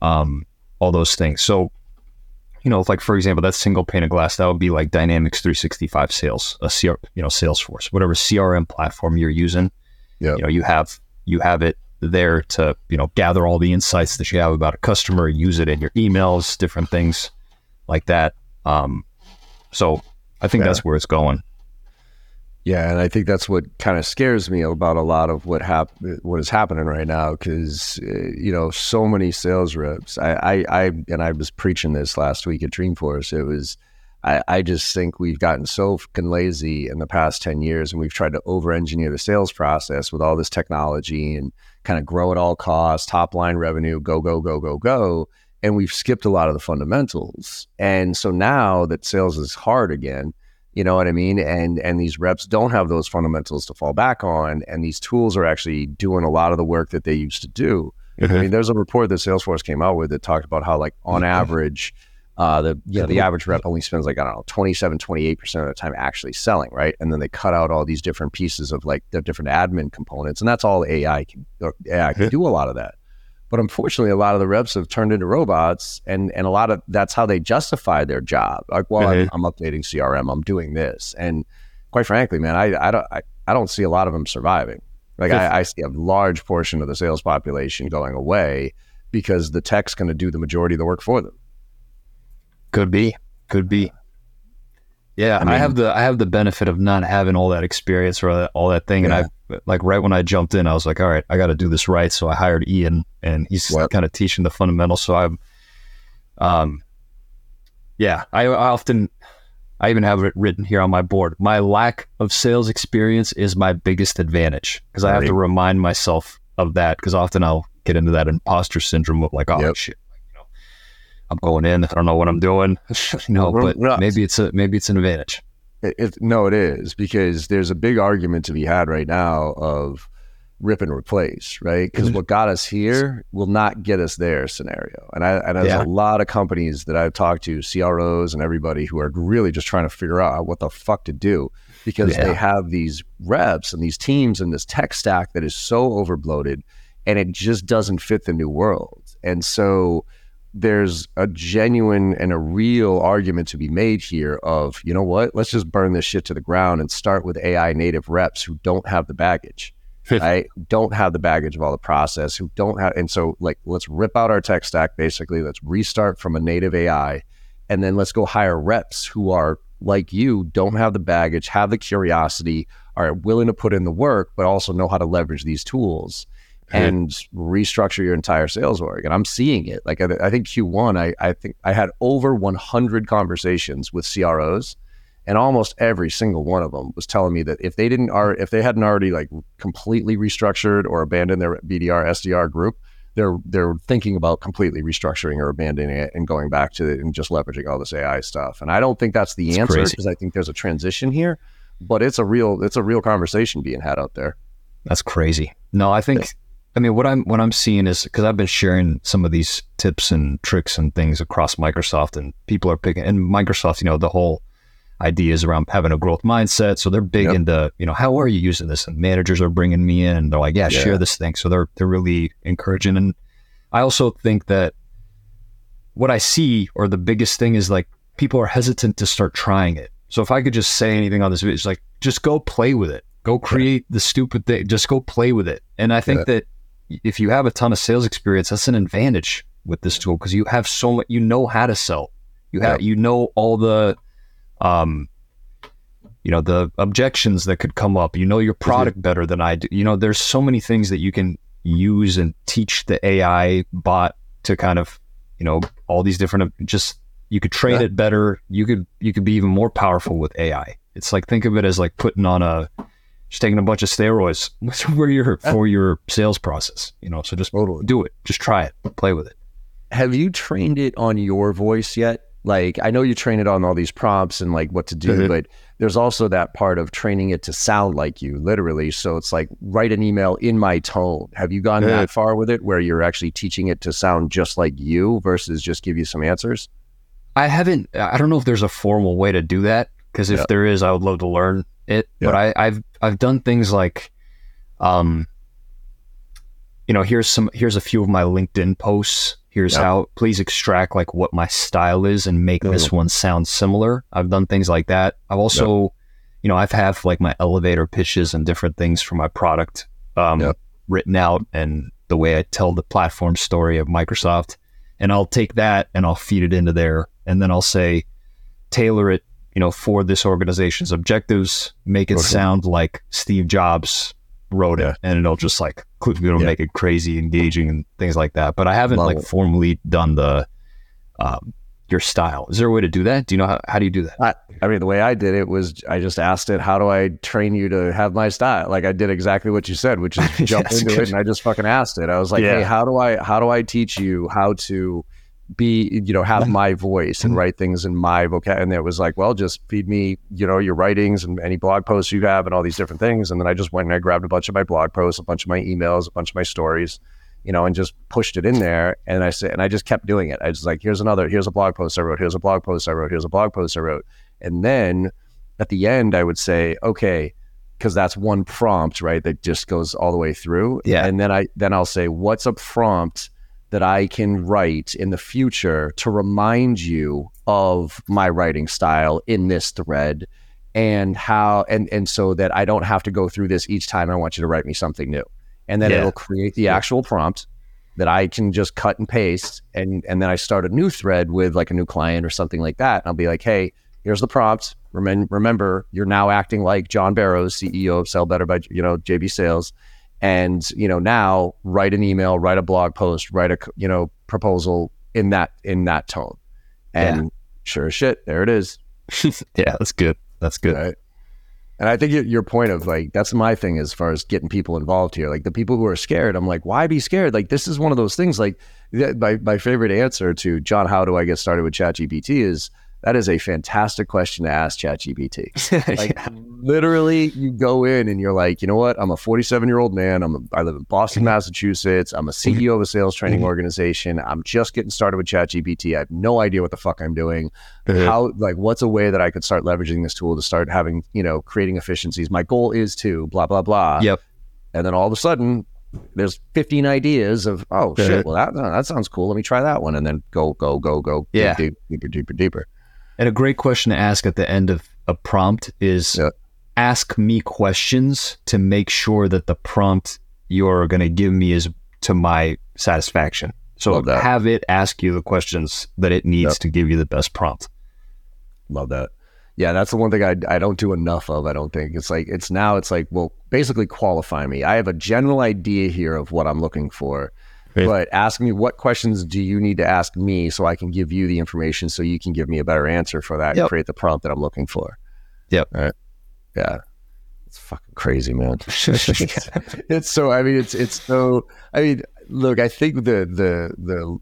um, all those things. So, you know, like for example, that single pane of glass, that would be like Dynamics 365 sales, a CR, you know, Salesforce, whatever CRM platform you're using. Yeah. You know, you have you have it there to you know gather all the insights that you have about a customer, use it in your emails, different things like that. Um, so I think yeah. that's where it's going. Yeah, and I think that's what kind of scares me about a lot of what hap- what is happening right now because uh, you know so many sales reps. I, I, I and I was preaching this last week at Dreamforce. It was I, I just think we've gotten so fucking lazy in the past ten years, and we've tried to over engineer the sales process with all this technology and kind of grow at all costs, top line revenue, go go go go go, and we've skipped a lot of the fundamentals. And so now that sales is hard again you know what I mean? And and these reps don't have those fundamentals to fall back on, and these tools are actually doing a lot of the work that they used to do. Mm-hmm. I mean, there's a report that Salesforce came out with that talked about how, like, on mm-hmm. average, uh, the yeah, the average rep only spends like I don't know 27, 28 percent of the time actually selling, right? And then they cut out all these different pieces of like the different admin components, and that's all AI can AI can do a lot of that. But unfortunately, a lot of the reps have turned into robots, and and a lot of that's how they justify their job. Like, well, mm-hmm. I'm, I'm, updating CRM, I'm doing this, and quite frankly, man, I I don't I, I don't see a lot of them surviving. Like, I, I see a large portion of the sales population going away because the tech's going to do the majority of the work for them. Could be, could be. Yeah, I, mean, I, have the I have the benefit of not having all that experience or all that, all that thing, yeah. and I like right when I jumped in, I was like, all right, I got to do this right. So I hired Ian, and he's kind of teaching the fundamentals. So I'm, um, yeah, I, I often, I even have it written here on my board. My lack of sales experience is my biggest advantage because I have to remind myself of that because often I'll get into that imposter syndrome of like, oh yep. shit, I'm going in. I don't know what I'm doing. know, but maybe it's a maybe it's an advantage. It, it, no, it is because there's a big argument to be had right now of rip and replace, right? Because mm-hmm. what got us here will not get us there scenario. And I and there's yeah. a lot of companies that I've talked to, CROs and everybody who are really just trying to figure out what the fuck to do because yeah. they have these reps and these teams and this tech stack that is so overbloated and it just doesn't fit the new world. And so there's a genuine and a real argument to be made here of, you know what, let's just burn this shit to the ground and start with AI native reps who don't have the baggage, right? Don't have the baggage of all the process, who don't have, and so like, let's rip out our tech stack basically. Let's restart from a native AI, and then let's go hire reps who are like you, don't have the baggage, have the curiosity, are willing to put in the work, but also know how to leverage these tools and restructure your entire sales org. And I'm seeing it. Like I, I think Q1, I, I think I had over 100 conversations with CROs, and almost every single one of them was telling me that if they didn't, or if they hadn't already like completely restructured or abandoned their BDR SDR group, they're they're thinking about completely restructuring or abandoning it and going back to it and just leveraging all this AI stuff. And I don't think that's the it's answer because I think there's a transition here, but it's a real it's a real conversation being had out there. That's crazy. No, I think I mean, what I'm what I'm seeing is because I've been sharing some of these tips and tricks and things across Microsoft, and people are picking. And Microsoft, you know, the whole idea is around having a growth mindset. So they're big yep. into, you know, how are you using this? And managers are bringing me in, and they're like, yeah, yeah, share this thing. So they're they're really encouraging. And I also think that what I see, or the biggest thing, is like people are hesitant to start trying it. So if I could just say anything on this video, it's like just go play with it. Go create yeah. the stupid thing. Just go play with it. And I think yeah. that if you have a ton of sales experience, that's an advantage with this tool because you have so much, you know how to sell. You have, you know, all the, um, you know, the objections that could come up. You know your product better than I do. You know, there's so many things that you can use and teach the AI bot to kind of, you know, all these different, just, you could train yeah. it better. You could, you could be even more powerful with AI. It's like, think of it as like putting on a, just taking a bunch of steroids for your for your sales process. You know, so just totally. do it. Just try it. Play with it. Have you trained it on your voice yet? Like I know you train it on all these prompts and like what to do, mm-hmm. but there's also that part of training it to sound like you, literally. So it's like write an email in my tone. Have you gone that far with it where you're actually teaching it to sound just like you versus just give you some answers? I haven't. I don't know if there's a formal way to do that because if there is, I would love to learn it. Yeah. But I, have I've done things like, um, you know, here's some here's a few of my LinkedIn posts. Here's yeah. how please extract like what my style is and make mm. this one sound similar. I've done things like that. I've also, yeah. you know, I've have like my elevator pitches and different things for my product um, written out and the way I tell the platform story of Microsoft. And I'll take that and I'll feed it into there, and then I'll say, tailor it you know, for this organization's objectives, make it Okay. sound like Steve Jobs wrote Yeah. it, and it'll just like you know Yeah. make it crazy, engaging, and things like that. But I haven't Love like it. formally done the um, your style. Is there a way to do that? Do you know how, how do you do that? I mean, the way I did it was I just asked it, how do I train you to have my style? Like I did exactly what you said, which is jump That's into good. it. And I just fucking asked it. I was like, Yeah. hey, how do I, how do I teach you how to be, you know, have my voice and mm-hmm. write things in my vocab? And it was like, well, just feed me, you know, your writings and any blog posts you have and all these different things. And then I just went and I grabbed a bunch of my blog posts, a bunch of my emails, a bunch of my stories, you know, and just pushed it in there. And I said, and I just kept doing it. I was like, here's another, here's a blog post I wrote, here's a blog post I wrote, here's a blog post I wrote. And then at the end, I would say, okay, because that's one prompt, right? That just goes all the way through. Yeah. And then I then I'll say, what's a prompt that I can write in the future to remind you of my writing style in this thread and how and and so that I don't have to go through this each time I want you to write me something new. And then Yeah. it'll create the actual prompt that I can just cut and paste and and then I start a new thread with like a new client or something like that. And I'll be like, hey, here's the prompt. Remember, remember, you're now acting like John Barrows, CEO of Sell Better by you know JB Sales, and you know now write an email, write a blog post, write a you know proposal in that in that tone, and sure as shit, there it is. yeah, that's good. That's good. Right. And I think your, your point of like, that's my thing as far as getting people involved here. Like the people who are scared, I'm like, why be scared? Like, this is one of those things. Like, my, my favorite answer to John, how do I get started with ChatGPT is that is a fantastic question to ask ChatGPT. Like, literally, you go in and you're like, you know what? I'm a 47 year old man. I'm a, I live in Boston, mm-hmm. Massachusetts. I'm a mm-hmm. CEO of a sales training mm-hmm. organization. I'm just getting started with ChatGPT. I have no idea what the fuck I'm doing how like what's a way that I could start leveraging this tool to start having you know creating efficiencies. My goal is to blah blah blah. Yep. And then all of a sudden, there's 15 ideas of oh shit. Well that that sounds cool. Let me try that one, and then go go go go Yeah. deep, deeper deeper deeper. And a great question to ask at the end of a prompt is Yeah. ask me questions to make sure that the prompt you're going to give me is to my satisfaction. So have it ask you the questions that it needs Yep. to give you the best prompt. Love that. Yeah, that's the one thing I, I don't do enough of. I don't think it's like it's now. It's like well, basically qualify me. I have a general idea here of what I'm looking for, But ask me what questions do you need to ask me so I can give you the information so you can give me a better answer for that and create the prompt that I'm looking for. Yep. All right. Yeah. It's fucking crazy, man. it's so. I mean, it's it's so. I mean, look. I think the the the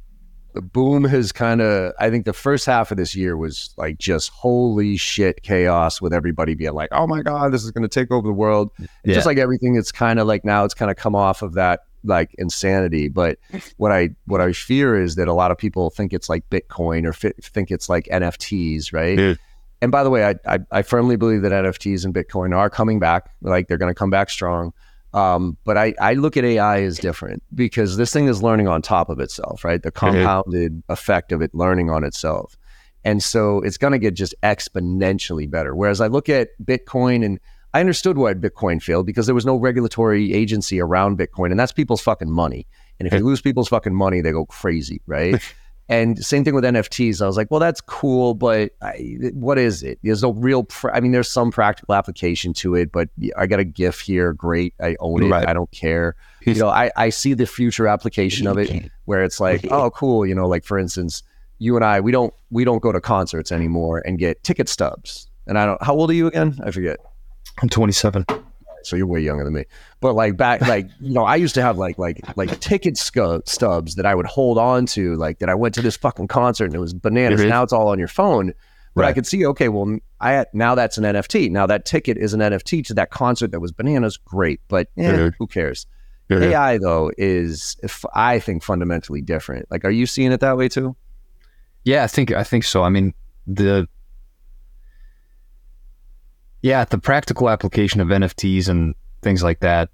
the boom has kind of. I think the first half of this year was like just holy shit chaos with everybody being like, oh my god, this is going to take over the world. Yeah. Just like everything, it's kind of like now it's kind of come off of that like insanity. But what I what I fear is that a lot of people think it's like Bitcoin or fi- think it's like NFTs, right? Yeah. And by the way, I, I I firmly believe that NFTs and Bitcoin are coming back. Like they're going to come back strong. Um, but I, I look at AI as different because this thing is learning on top of itself, right? The compounded effect of it learning on itself. And so it's going to get just exponentially better. Whereas I look at Bitcoin and I understood why Bitcoin failed because there was no regulatory agency around Bitcoin, and that's people's fucking money. And if you lose people's fucking money, they go crazy, right? and same thing with NFTs. I was like, well, that's cool, but I, what is it? There's no real. Pr- I mean, there's some practical application to it, but I got a GIF here. Great, I own it. Right. I don't care. You know, I, I see the future application of it where it's like, oh, cool. You know, like for instance, you and I, we don't we don't go to concerts anymore and get ticket stubs. And I don't. How old are you again? I forget. I'm 27. So you're way younger than me. But like back, like you know, I used to have like like like ticket scu- stubs that I would hold on to, like that I went to this fucking concert and it was bananas. Mhm. Now it's all on your phone. But I could see, okay, well, I now that's an NFT. Now that ticket is an NFT to that concert that was bananas. Great, but eh, Mhm. who cares? AI though is, if I think, fundamentally different. Like, are you seeing it that way too? Yeah, I think I think so. I mean, the yeah, the practical application of NFTs and things like that.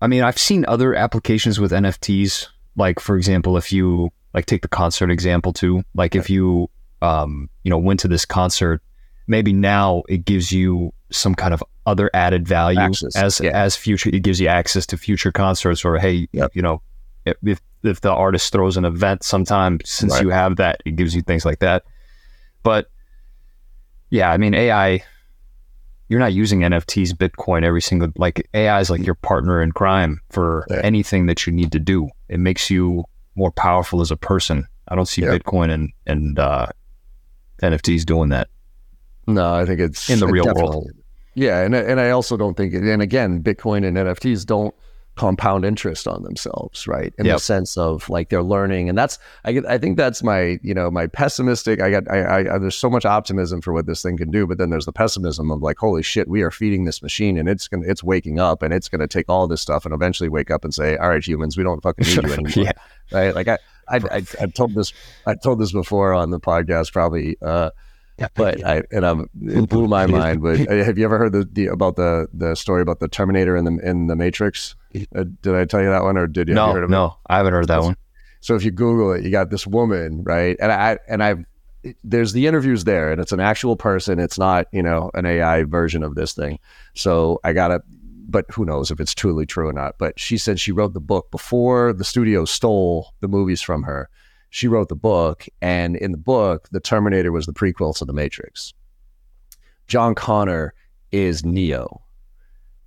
I mean, I've seen other applications with NFTs. Like, for example, if you like take the concert example too, like if you um, you know went to this concert, maybe now it gives you some kind of other added value Access, as yeah. as future. It gives you access to future concerts, or hey, Yep. you know, if if the artist throws an event sometime, since Right. you have that, it gives you things like that. But yeah, I mean AI. You're not using NFTs, Bitcoin, every single like AI is like your partner in crime for Yeah. anything that you need to do. It makes you more powerful as a person. I don't see. Bitcoin and and uh, NFTs doing that. No, I think it's In the real world. Yeah, and and I also don't think, and again, Bitcoin and NFTs don't compound interest on themselves, right? In Yep. the sense of like they're learning, and that's I I think that's my you know my pessimistic. I got I, I, I there's so much optimism for what this thing can do, but then there's the pessimism of like, holy shit, we are feeding this machine, and it's gonna it's waking up, and it's gonna take all this stuff and eventually wake up and say, all right, humans, we don't fucking need you anymore yeah, right? Like I, I, I, I've told this, I told this before on the podcast, probably, uh, but I, and I'm, it blew my mind. But uh, have you ever heard the, the about the the story about the Terminator in the in the Matrix? Uh, did I tell you that one, or did you? have you no, heard of it? no, I haven't heard that one. So if you Google it, you got this woman, right? And I and I there's the interviews there, and it's an actual person. It's not you know an AI version of this thing. So I gotta, but who knows if it's truly true or not? But she said she wrote the book before the studio stole the movies from her. She wrote the book, and in the book, the Terminator was the prequel to the Matrix. John Connor is Neo.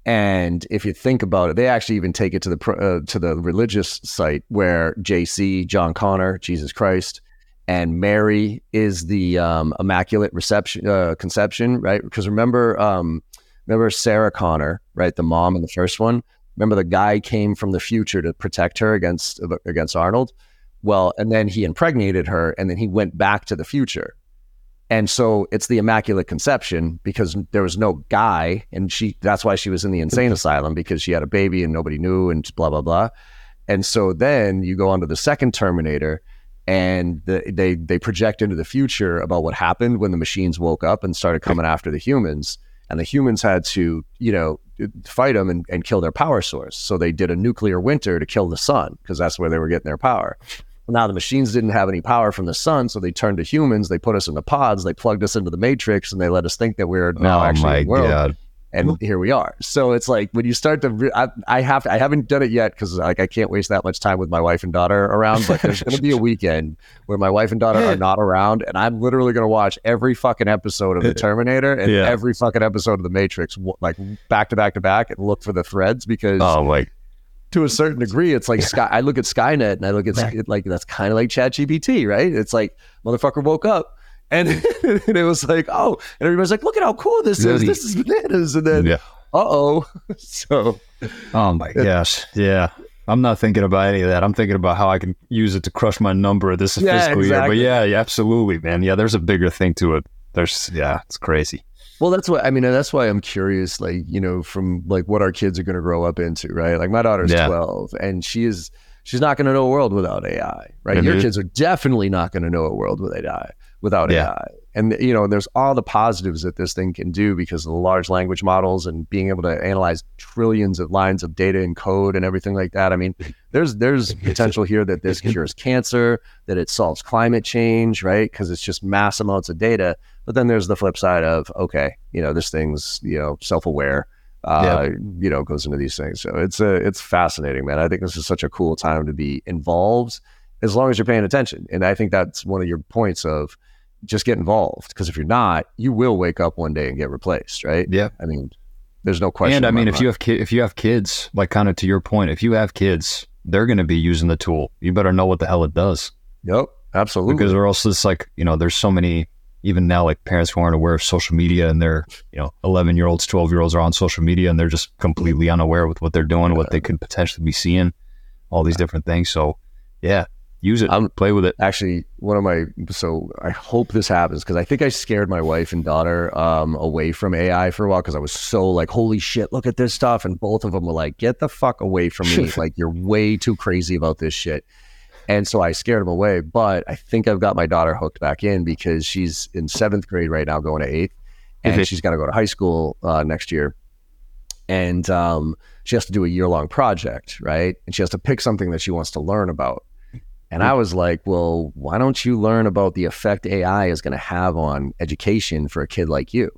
And if you think about it, they actually even take it to the uh, to the religious site where JC, John Connor, Jesus Christ, and Mary is the um, immaculate reception uh, conception, right? Because remember, um, remember Sarah Connor, right, the mom in the first one. Remember the guy came from the future to protect her against against Arnold. Well, and then he impregnated her, and then he went back to the future. And so it's the Immaculate Conception because there was no guy, and she that's why she was in the insane mm-hmm. asylum because she had a baby and nobody knew, and blah blah blah. And so then you go on to the second Terminator, and the, they they project into the future about what happened when the machines woke up and started coming after the humans, and the humans had to you know fight them and, and kill their power source. So they did a nuclear winter to kill the sun because that's where they were getting their power. Now the machines didn't have any power from the sun, so they turned to humans. They put us into pods. They plugged us into the matrix, and they let us think that we're now oh actually in the world. god! And here we are. So it's like when you start to, re- I, I have, I haven't done it yet because like I can't waste that much time with my wife and daughter around. But there's going to be a weekend where my wife and daughter are not around, and I'm literally going to watch every fucking episode of the Terminator and Yeah. every fucking episode of the Matrix, like back to back to back, and look for the threads because Oh my, to a certain degree, it's like Sky. I look at Skynet and I look at it like that's kind of like ChatGPT, right? It's like motherfucker woke up. And, and it was like, oh, and everybody's like, look at how cool this is. This is bananas. And then, yeah. uh oh. So, Oh my gosh, yeah. I'm not thinking about any of that. I'm thinking about how I can use it to crush my number this Yeah, fiscal year. But yeah, yeah, absolutely, man. Yeah, there's a bigger thing to it. There's, yeah, it's crazy. Well, that's why, I mean, and that's why I'm curious, like, you know, from like what our kids are going to grow up into, right? Like, my daughter's Yeah. 12 and she is, she's not going to know a world without AI, right? Your Mhm. kids are definitely not going to know a world with AI, without Yeah. AI. And, you know, there's all the positives that this thing can do because of the large language models and being able to analyze trillions of lines of data and code and everything like that. I mean, there's there's potential here that this cures cancer, that it solves climate change, right? Because it's just mass amounts of data. But then there's the flip side of okay, you know, this thing's you know self-aware, uh, you know, goes into these things. So it's a it's fascinating, man. I think this is such a cool time to be involved as long as you're paying attention. And I think that's one of your points of just get involved because if you're not, you will wake up one day and get replaced, right? Yeah. I mean, there's no question. and I mean, if mind. you have ki- if you have kids, like kind of to your point, if you have kids, they're going to be using the tool. You better know what the hell it does, yep, absolutely, because or else it's like you know, there's so many even now like parents who aren't aware of social media and they're you know 11 year olds 12 year olds are on social media and they're just completely unaware with what they're doing what they could potentially be seeing all these different things so yeah use it. I'm- play with it. Actually one of my so i hope this happens because i think i scared my wife and daughter um, away from ai for a while because i was so like holy shit look at this stuff. And both of them were like get the fuck away from me. Like you're way too crazy about this shit. And so i scared them away but i think i've got my daughter hooked back in because she's in seventh grade right now going to eighth and Mhm. she's got to go to high school uh, next year. And um, she has to do a year long project right? And she has to pick something that she wants to learn about and I was like, well, why don't you learn about the effect AI is going to have on education for a kid like you?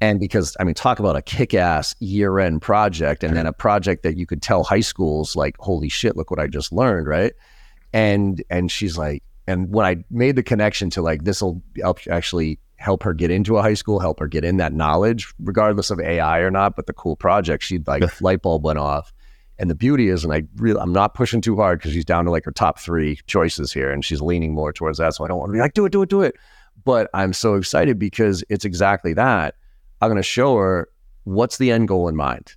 And because, I mean, talk about a kick ass year end project and then a project that you could tell high schools, like, holy shit, look what I just learned. Right. And, and she's like, and when I made the connection to like, this will actually help her get into a high school, help her get in that knowledge, regardless of AI or not. But the cool project, she'd like light bulb went off. And the beauty is, and I really, I'm not pushing too hard because she's down to like her top three choices here, and she's leaning more towards that. So I don't want to be like, do it, do it, do it. But I'm so excited because it's exactly that. I'm going to show her what's the end goal in mind.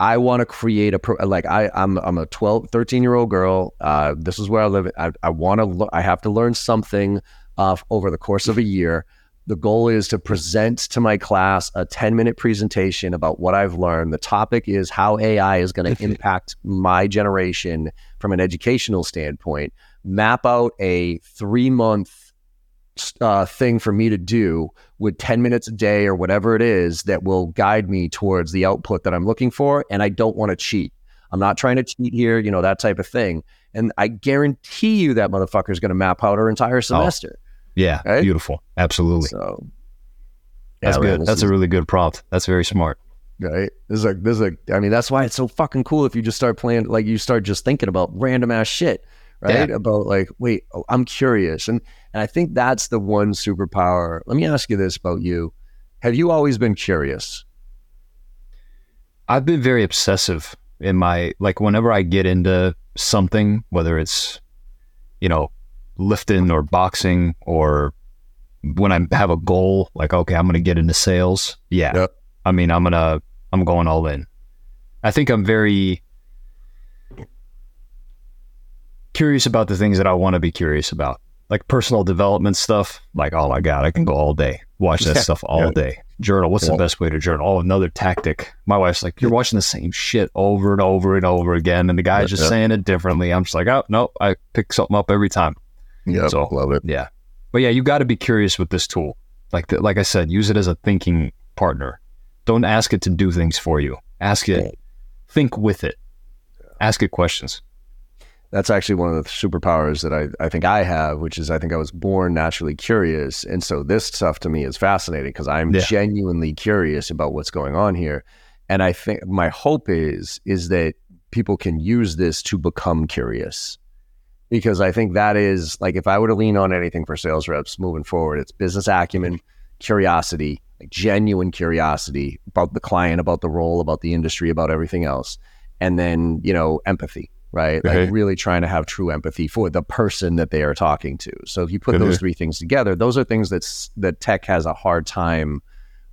I want to create a pro, like I I'm I'm a 12 13 year old girl. Uh, this is where I live. I, I want to lo- I have to learn something uh, over the course of a year. The goal is to present to my class a 10 minute presentation about what I've learned. The topic is how AI is going to impact my generation from an educational standpoint. Map out a three month uh, thing for me to do with 10 minutes a day or whatever it is that will guide me towards the output that I'm looking for. And I don't want to cheat. I'm not trying to cheat here, you know, that type of thing. And I guarantee you that motherfucker is going to map out her entire semester. Oh yeah, right? beautiful. Absolutely. So that's yeah, good. Man, that's is, a really good prompt. That's very smart. Right. This is like this is like I mean, that's why it's so fucking cool if you just start playing like you start just thinking about random ass shit. Right. Yeah. About like, wait, oh, I'm curious. And and I think that's the one superpower. Let me ask you this about you. Have you always been curious? I've been very obsessive in my like whenever I get into something, whether it's, you know, lifting or boxing or when I have a goal, like, okay, I'm going to get into sales. Yeah. Yep. I mean, I'm going to, I'm going all in. I think I'm very curious about the things that I want to be curious about, like personal development stuff. Like, oh my God, I can go all day, watch that stuff all yeah. day. Journal. What's yeah. the best way to journal? Oh, another tactic. My wife's like, you're watching the same shit over and over and over again. And the guy's just saying it differently. I'm just like, oh, no, I pick something up every time. Yeah, so, love it. Yeah, but yeah, you got to be curious with this tool. Like the, like I said, use it as a thinking partner. Don't ask it to do things for you. Ask it, think with it. Ask it questions. That's actually one of the superpowers that I, I think I have, which is I think I was born naturally curious. And so this stuff to me is fascinating because I'm yeah. genuinely curious about what's going on here. And I think my hope is is that people can use this to become curious because I think that is like if I were to lean on anything for sales reps moving forward, it's business acumen, curiosity, like genuine curiosity about the client, about the role, about the industry, about everything else, and then you know empathy, right? Like really trying to have true empathy for the person that they are talking to. So if you put those three things together, those are things that's that tech has a hard time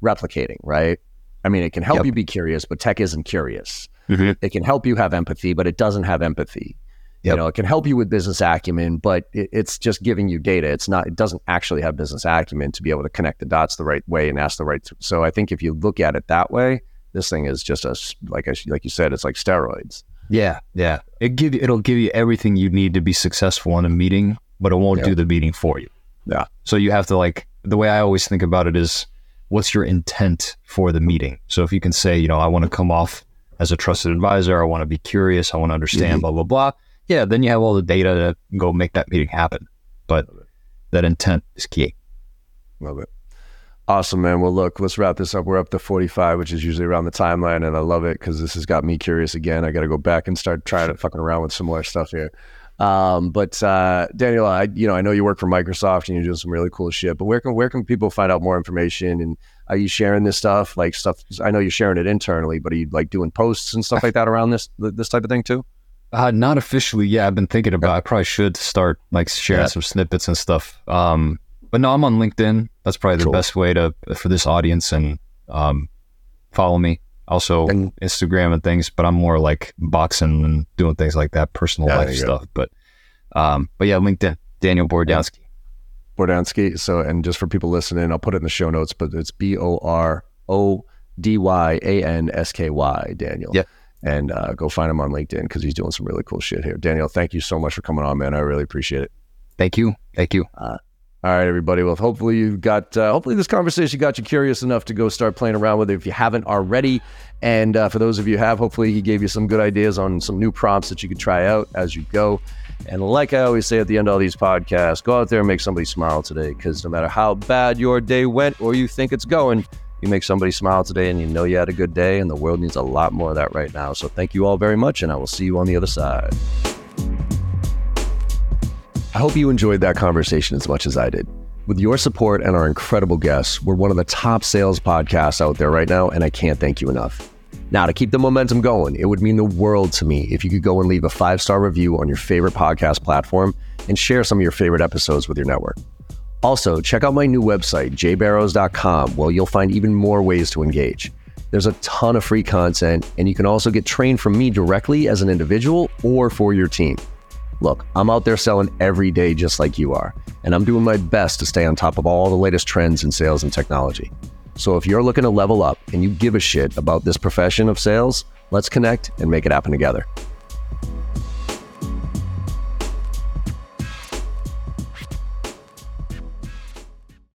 replicating, right? I mean, it can help yep. you be curious, but tech isn't curious. Mm-hmm. It can help you have empathy, but it doesn't have empathy. Yep. You know, it can help you with business acumen, but it, it's just giving you data. It's not. It doesn't actually have business acumen to be able to connect the dots the right way and ask the right. So I think if you look at it that way, this thing is just a like I, like you said, it's like steroids. Yeah, yeah. It give you, it'll give you everything you need to be successful in a meeting, but it won't yep. do the meeting for you. Yeah. So you have to like the way I always think about it is, what's your intent for the meeting? So if you can say, you know, I want to come off as a trusted advisor, I want to be curious, I want to understand, mm-hmm. blah blah blah yeah, then you have all the data to go make that meeting happen. But that intent is key. Love it. Awesome, man. Well, look, let's wrap this up. We're up to 45, which is usually around the timeline, and I love it because this has got me curious again. I got to go back and start trying to fucking around with some more stuff here. Um, but uh, Daniel, I you know I know you work for Microsoft and you're doing some really cool shit. But where can where can people find out more information? And are you sharing this stuff like stuff? I know you're sharing it internally, but are you like doing posts and stuff like that around this this type of thing too? Uh, not officially. Yeah, I've been thinking about. I probably should start like sharing yeah. some snippets and stuff. Um, but no, I'm on LinkedIn. That's probably the cool. best way to for this audience and um, follow me. Also and, Instagram and things, but I'm more like boxing and doing things like that, personal yeah, life stuff. Go. But um, but yeah, LinkedIn, Daniel Borodyansky. Borodyansky. So, and just for people listening, I'll put it in the show notes, but it's B O R O D Y A N S K Y, Daniel. Yeah and uh, go find him on LinkedIn because he's doing some really cool shit here. Daniel, thank you so much for coming on, man. I really appreciate it. Thank you. Thank you. Uh, all right, everybody. Well, hopefully you got, uh, hopefully this conversation got you curious enough to go start playing around with it if you haven't already. And uh, for those of you who have, hopefully he gave you some good ideas on some new prompts that you could try out as you go. And like I always say at the end of all these podcasts, go out there and make somebody smile today because no matter how bad your day went or you think it's going, you make somebody smile today and you know you had a good day, and the world needs a lot more of that right now. So thank you all very much, and I will see you on the other side. I hope you enjoyed that conversation as much as I did. With your support and our incredible guests, we're one of the top sales podcasts out there right now, and I can't thank you enough. Now, to keep the momentum going, it would mean the world to me if you could go and leave a five star review on your favorite podcast platform and share some of your favorite episodes with your network. Also, check out my new website, jbarrows.com, where you'll find even more ways to engage. There's a ton of free content, and you can also get trained from me directly as an individual or for your team. Look, I'm out there selling every day just like you are, and I'm doing my best to stay on top of all the latest trends in sales and technology. So if you're looking to level up and you give a shit about this profession of sales, let's connect and make it happen together.